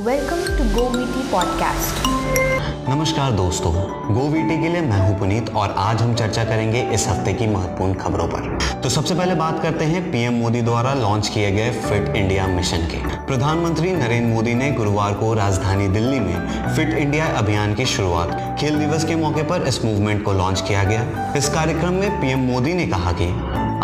Welcome to VT podcast. नमस्कार दोस्तों गोवीटी के लिए मैं हूँ पुनीत और आज हम चर्चा करेंगे इस हफ़्ते की महत्वपूर्ण खबरों पर। तो सबसे पहले बात करते हैं पीएम मोदी द्वारा लॉन्च किए गए फिट इंडिया मिशन के। प्रधानमंत्री नरेंद्र मोदी ने गुरुवार को राजधानी दिल्ली में फिट इंडिया अभियान की शुरुआत। खेल दिवस के मौके पर इस मूवमेंट को लॉन्च किया गया। इस कार्यक्रम में पीएम मोदी ने कहा कि,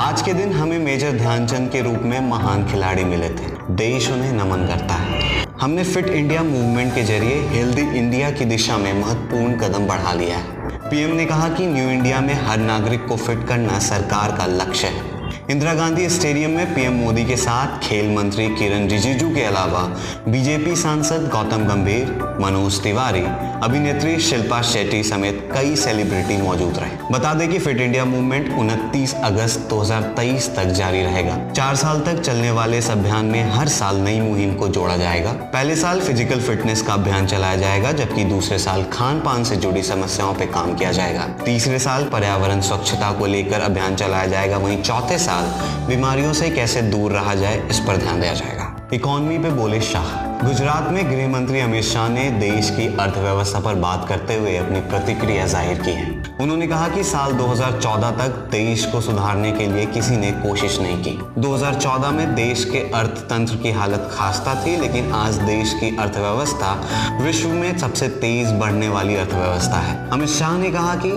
आज के दिन हमें मेजर ध्यानचंद के रूप में महान खिलाड़ी मिले थे। देश उन्हें नमन करता है। हमने फिट इंडिया मूवमेंट के ज़रिए हेल्दी इंडिया की दिशा में महत्वपूर्ण कदम बढ़ा लिया है। पीएम ने कहा कि न्यू इंडिया में हर नागरिक को फिट करना सरकार का लक्ष्य है। इंदिरा गांधी स्टेडियम में पीएम मोदी के साथ खेल मंत्री किरण रिजिजू के अलावा बीजेपी सांसद गौतम गंभीर, मनोज तिवारी, अभिनेत्री शिल्पा शेट्टी समेत कई सेलिब्रिटी मौजूद रहे। बता दें कि फिट इंडिया मूवमेंट 29 अगस्त 2023 तक जारी रहेगा। चार साल तक चलने वाले इस अभियान में हर साल नई मुहिम को जोड़ा जाएगा। पहले साल फ़िज़िकल फिटनेस का अभियान चलाया जाएगा, जबकि दूसरे साल खान पान से जुड़ी समस्याओं पर काम किया जाएगा। तीसरे साल पर्यावरण स्वच्छता को लेकर अभियान चलाया जाएगा, वहीं चौथे साल साल बीमारियों से कैसे दूर रहा जाए, इस पर ध्यान दिया जाएगा। इकोनॉमी पे बोले शाह। गुजरात में गृह मंत्री अमित शाह ने देश की अर्थव्यवस्था पर बात करते हुए अपनी प्रतिक्रिया ज़ाहिर की है। उन्होंने कहा कि साल 2014 तक देश को सुधारने के लिए किसी ने कोशिश नहीं की। 2014 में देश के अर्थतंत्र की हालत खास्ता थी लेकिन आज देश की अर्थव्यवस्था विश्व में सबसे तेज बढ़ने वाली अर्थव्यवस्था है। अमित शाह ने कहा कि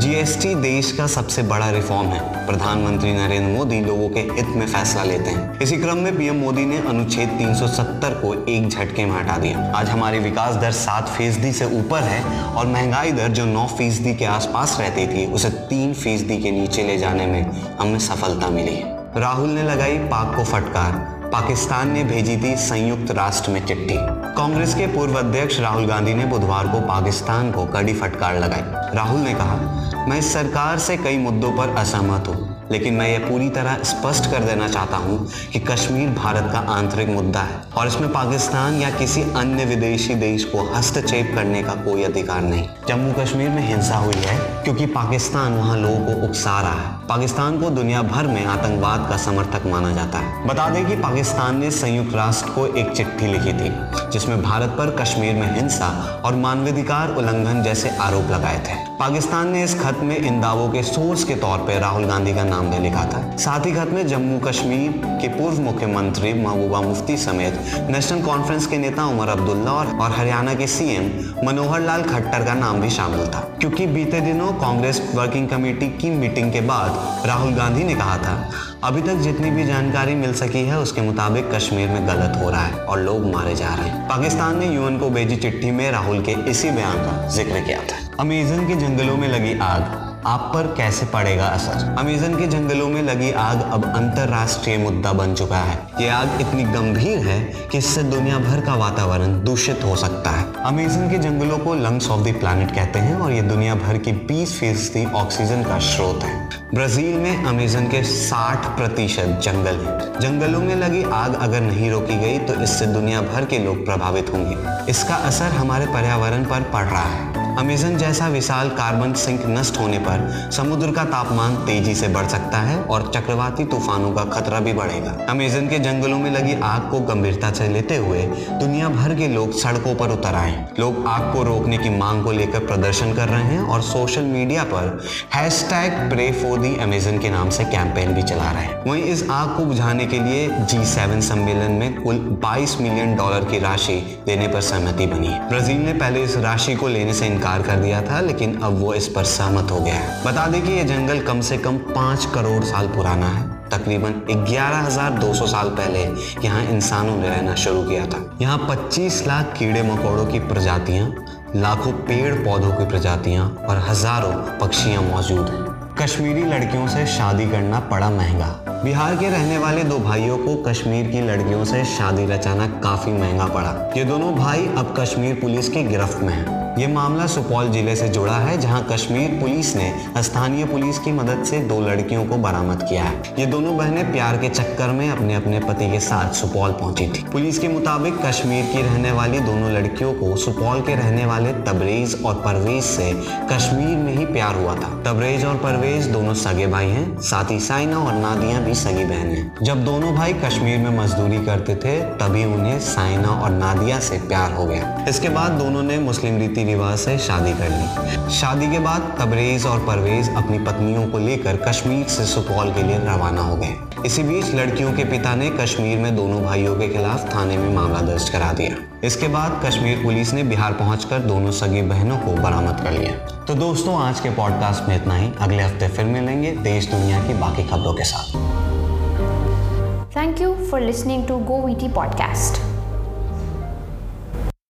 जीएसटी देश का सबसे बड़ा रिफॉर्म है। प्रधानमंत्री नरेंद्र मोदी लोगों के हित में फैसला लेते हैं। इसी क्रम में पीएम मोदी ने अनुच्छेद 370 को एक झटके में हटा दिया। आज हमारी विकास दर सात फ़ीसदी से ऊपर है और महँगाई दर जो नौ फ़ीसदी के आसपास रहती थी, उसे तीन फ़ीसदी के नीचे ले जाने में हमें सफलता मिली। है राहुल ने लगाई पाक को फटकार। पाकिस्तान ने भेजी थी संयुक्त राष्ट्र में चिट्ठी। कांग्रेस के पूर्व अध्यक्ष राहुल गांधी ने बुधवार को पाकिस्तान को कड़ी फटकार लगाई। राहुल ने कहा, मैं सरकार से कई मुद्दों पर असहमत हूँ। लेकिन मैं ये पूरी तरह स्पष्ट कर देना चाहता हूँ कि कश्मीर भारत का आंतरिक मुद्दा है और इसमें पाकिस्तान या किसी अन्य विदेशी देश को हस्तक्षेप करने का कोई अधिकार नहीं। जम्मू कश्मीर में हिंसा हुई है क्योंकि पाकिस्तान वहाँ लोगों को उकसा रहा है। पाकिस्तान को दुनिया भर में आतंकवाद का समर्थक माना जाता है। बता दें कि पाकिस्तान ने संयुक्त राष्ट्र को एक चिट्ठी लिखी थी, जिसमें भारत पर कश्मीर में हिंसा और मानवाधिकार उल्लंघन जैसे आरोप लगाए थे। पाकिस्तान ने इस खत में इन दावों के सोर्स के तौर पर राहुल गांधी का नाम भी लिखा था। साथ ही खत में जम्मू कश्मीर के पूर्व मुख्यमंत्री महबूबा मुफ्ती समेत नेशनल कॉन्फ्रेंस के नेता उमर अब्दुल्ला और, और हरियाणा के सीएम मनोहर लाल खट्टर का नाम भी शामिल था। क्योंकि बीते दिनों कांग्रेस वर्किंग कमेटी की मीटिंग के बाद राहुल गांधी ने कहा था अभी तक जितनी भी जानकारी मिल सकी है उसके मुताबिक कश्मीर में गलत हो रहा है और लोग मारे जा रहे हैं। पाकिस्तान ने यूएन को भेजी चिट्ठी में राहुल के इसी बयान का ज़िक्र किया था। अमेजन के जंगलों में लगी आग आप पर कैसे पड़ेगा असर? अमेजन के जंगलों में लगी आग अब अंतरराष्ट्रीय मुद्दा बन चुका है। ये आग इतनी गंभीर है कि इससे दुनिया भर का वातावरण दूषित हो सकता है। अमेजन के जंगलों को लंग्स ऑफ़ द प्लैनेट कहते हैं और ये दुनिया भर की 20 फ़ीसदी ऑक्सीजन का स्रोत है। ब्राज़ील में अमेजन के 60 प्रतिशत जंगल हैं। जंगलों में लगी आग अगर नहीं रोकी गई तो इससे दुनिया भर के लोग प्रभावित होंगे। इसका असर हमारे पर्यावरण पर पड़ रहा है। अमेजन जैसा विशाल कार्बन सिंक नष्ट होने पर समुद्र का तापमान तेज़ी से बढ़ सकता है और चक्रवाती तूफानों का खतरा भी बढ़ेगा। अमेजन के जंगलों में लगी आग को गंभीरता से लेते हुए दुनिया भर के लोग सड़कों पर उतर आए। लोग आग को रोकने की मांग को लेकर प्रदर्शन कर रहे हैं और सोशल मीडिया पर hashtag pray for the Amazon के नाम से कैंपेन भी चला रहे हैं। वहीं इस आग को बुझाने के लिए जी सेवन सम्मेलन में कुल 22 मिलियन डॉलर की राशि देने पर सहमति बनी। ब्राज़ील ने पहले इस राशि को लेने से इनकार कर दिया था लेकिन अब वो इस पर सहमत हो गया है। बता दें कि ये जंगल कम से कम पाँच करोड़ साल पुराना है। तकरीबन 11,200 साल पहले यहाँ इंसानों ने रहना शुरू किया था। यहाँ 25 लाख कीड़े मकोड़ों की प्रजातियाँ लाखों पेड़ पौधों की प्रजातियाँ और हज़ारों पक्षियाँ मौजूद हैं। कश्मीरी लड़कियों से शादी करना पड़ा महँगा। बिहार के रहने वाले दो भाइयों को कश्मीर की लड़कियों से शादी रचाना काफ़ी महँगा पड़ा। ये दोनों भाई अब कश्मीर पुलिस की गिरफ्त में हैं। ये मामला सुपौल ज़िले से जुड़ा है, जहाँ कश्मीर पुलिस ने स्थानीय पुलिस की मदद से दो लड़कियों को बरामद किया है। ये दोनों बहनें प्यार के चक्कर में अपने अपने पति के साथ सुपौल पहुँची थी। पुलिस के मुताबिक कश्मीर की रहने वाली दोनों लड़कियों को सुपौल के रहने वाले तबरेज और परवेज से कश्मीर में ही प्यार हुआ था। तबरेज और परवेज दोनों सगे भाई हैं, साथ ही साइना और नादिया भी सगी बहन है। जब दोनों भाई कश्मीर में मजदूरी करते थे, तभी उन्हें साइना और नादिया से प्यार हो गया। इसके बाद दोनों ने मुस्लिम रीति रिवाज से शादी कर ली। शादी के बाद तबरेज और परवेज अपनी पत्नियों को लेकर कश्मीर से सुपौल के लिए रवाना हो गए। इसी बीच लड़कियों के पिता ने कश्मीर में दोनों भाइयों के खिलाफ थाने में मामला दर्ज करा दिया। इसके बाद कश्मीर पुलिस ने बिहार पहुंचकर दोनों सगी बहनों को बरामद कर लिया। तो दोस्तों, आज के पॉडकास्ट में इतना ही। अगले हफ़्ते फिर मिलेंगे देश दुनिया की बाकी खबरों के साथ। Thank you for listening to Go VT podcast.